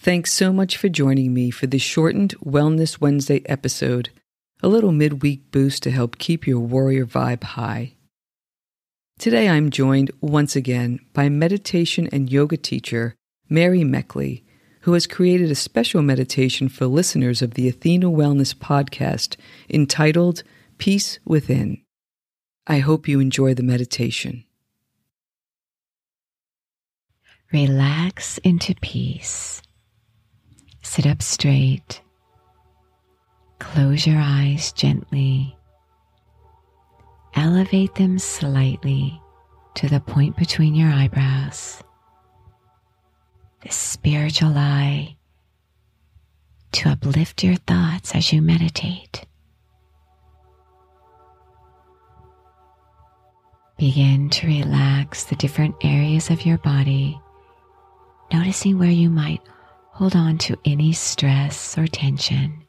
Thanks so much for joining me for this shortened Wellness Wednesday episode, a little midweek boost to help keep your warrior vibe high. Today I'm joined once again by meditation and yoga teacher Mary Meckley, who has created a special meditation for listeners of the Athena Wellness podcast entitled Peace Within. I hope you enjoy the meditation. Relax into peace. Sit up straight. Close your eyes gently. Elevate them slightly to the point between your eyebrows. The spiritual eye to uplift your thoughts as you meditate. Begin to relax the different areas of your body, noticing where you might hold on to any stress or tension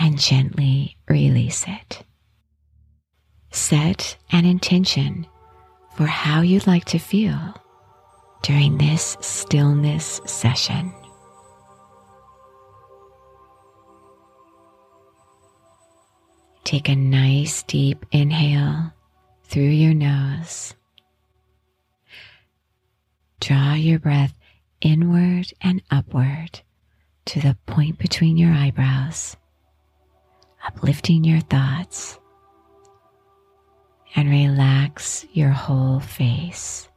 and gently release it. Set an intention for how you'd like to feel during this stillness session. Take a nice deep inhale through your nose. Draw your breath inward and upward to the point between your eyebrows, uplifting your thoughts, and relax your whole face.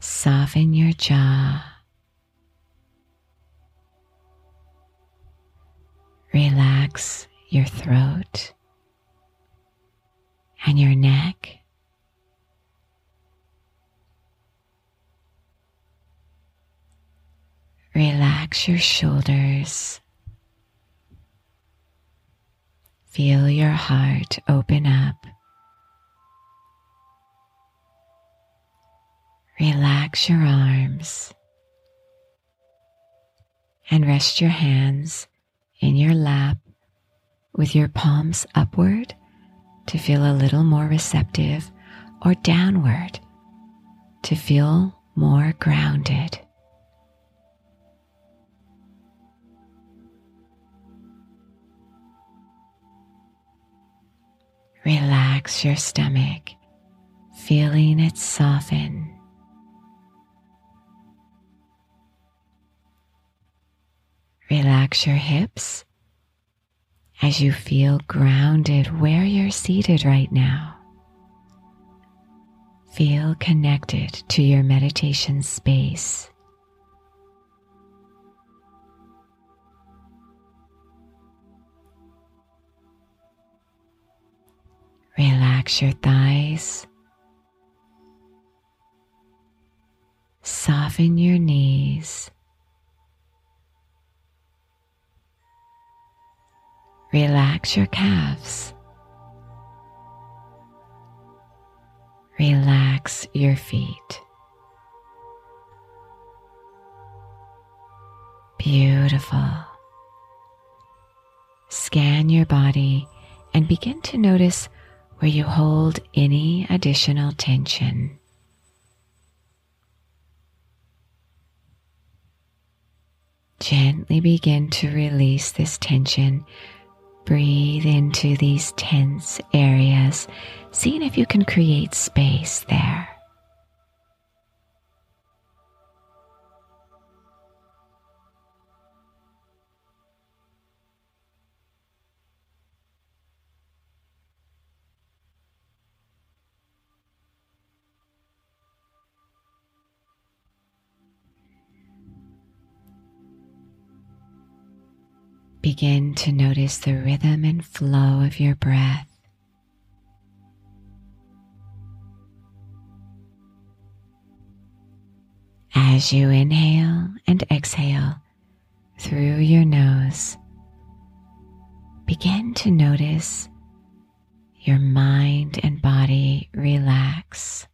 Soften your jaw. Relax your throat and your neck. Relax your shoulders. Feel your heart open up. Relax your arms and rest your hands in your lap with your palms upward to feel a little more receptive or downward to feel more grounded. Relax your stomach, feeling it soften. Relax your hips as you feel grounded where you're seated right now. Feel connected to your meditation space. Relax your thighs. Soften your knees. Relax your calves. Relax your feet. Beautiful. Scan your body and begin to notice where you hold any additional tension. Gently begin to release this tension breathe into these tense areas, seeing if you can create space there. Begin to notice the rhythm and flow of your breath. As you inhale and exhale through your nose, begin to notice your mind and body relax.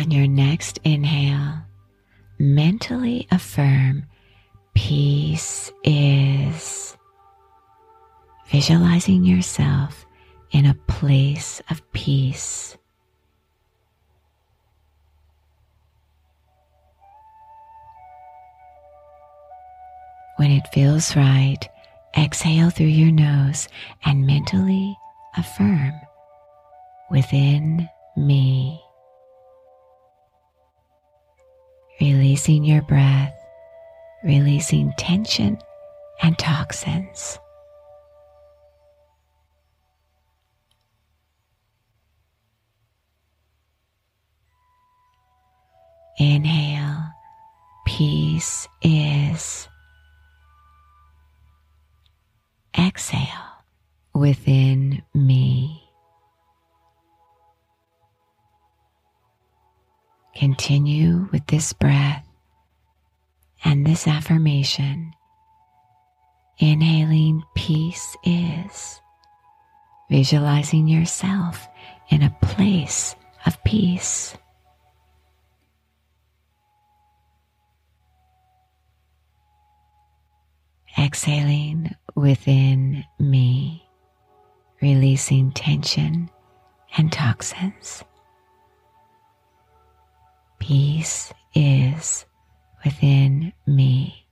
On your next inhale, mentally affirm peace is. Visualizing yourself in a place of peace. When it feels right, exhale through your nose and mentally affirm within me. Releasing your breath, releasing tension and toxins. Inhale, peace is. Exhale within me. Continue with this breath and this affirmation. Inhaling peace is. Visualizing yourself in a place of peace. Exhaling within me, releasing tension and toxins. Peace is within me.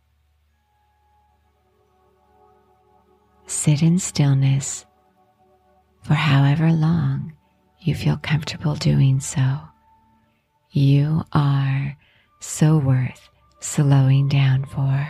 Sit in stillness for however long you feel comfortable doing so. You are so worth slowing down for.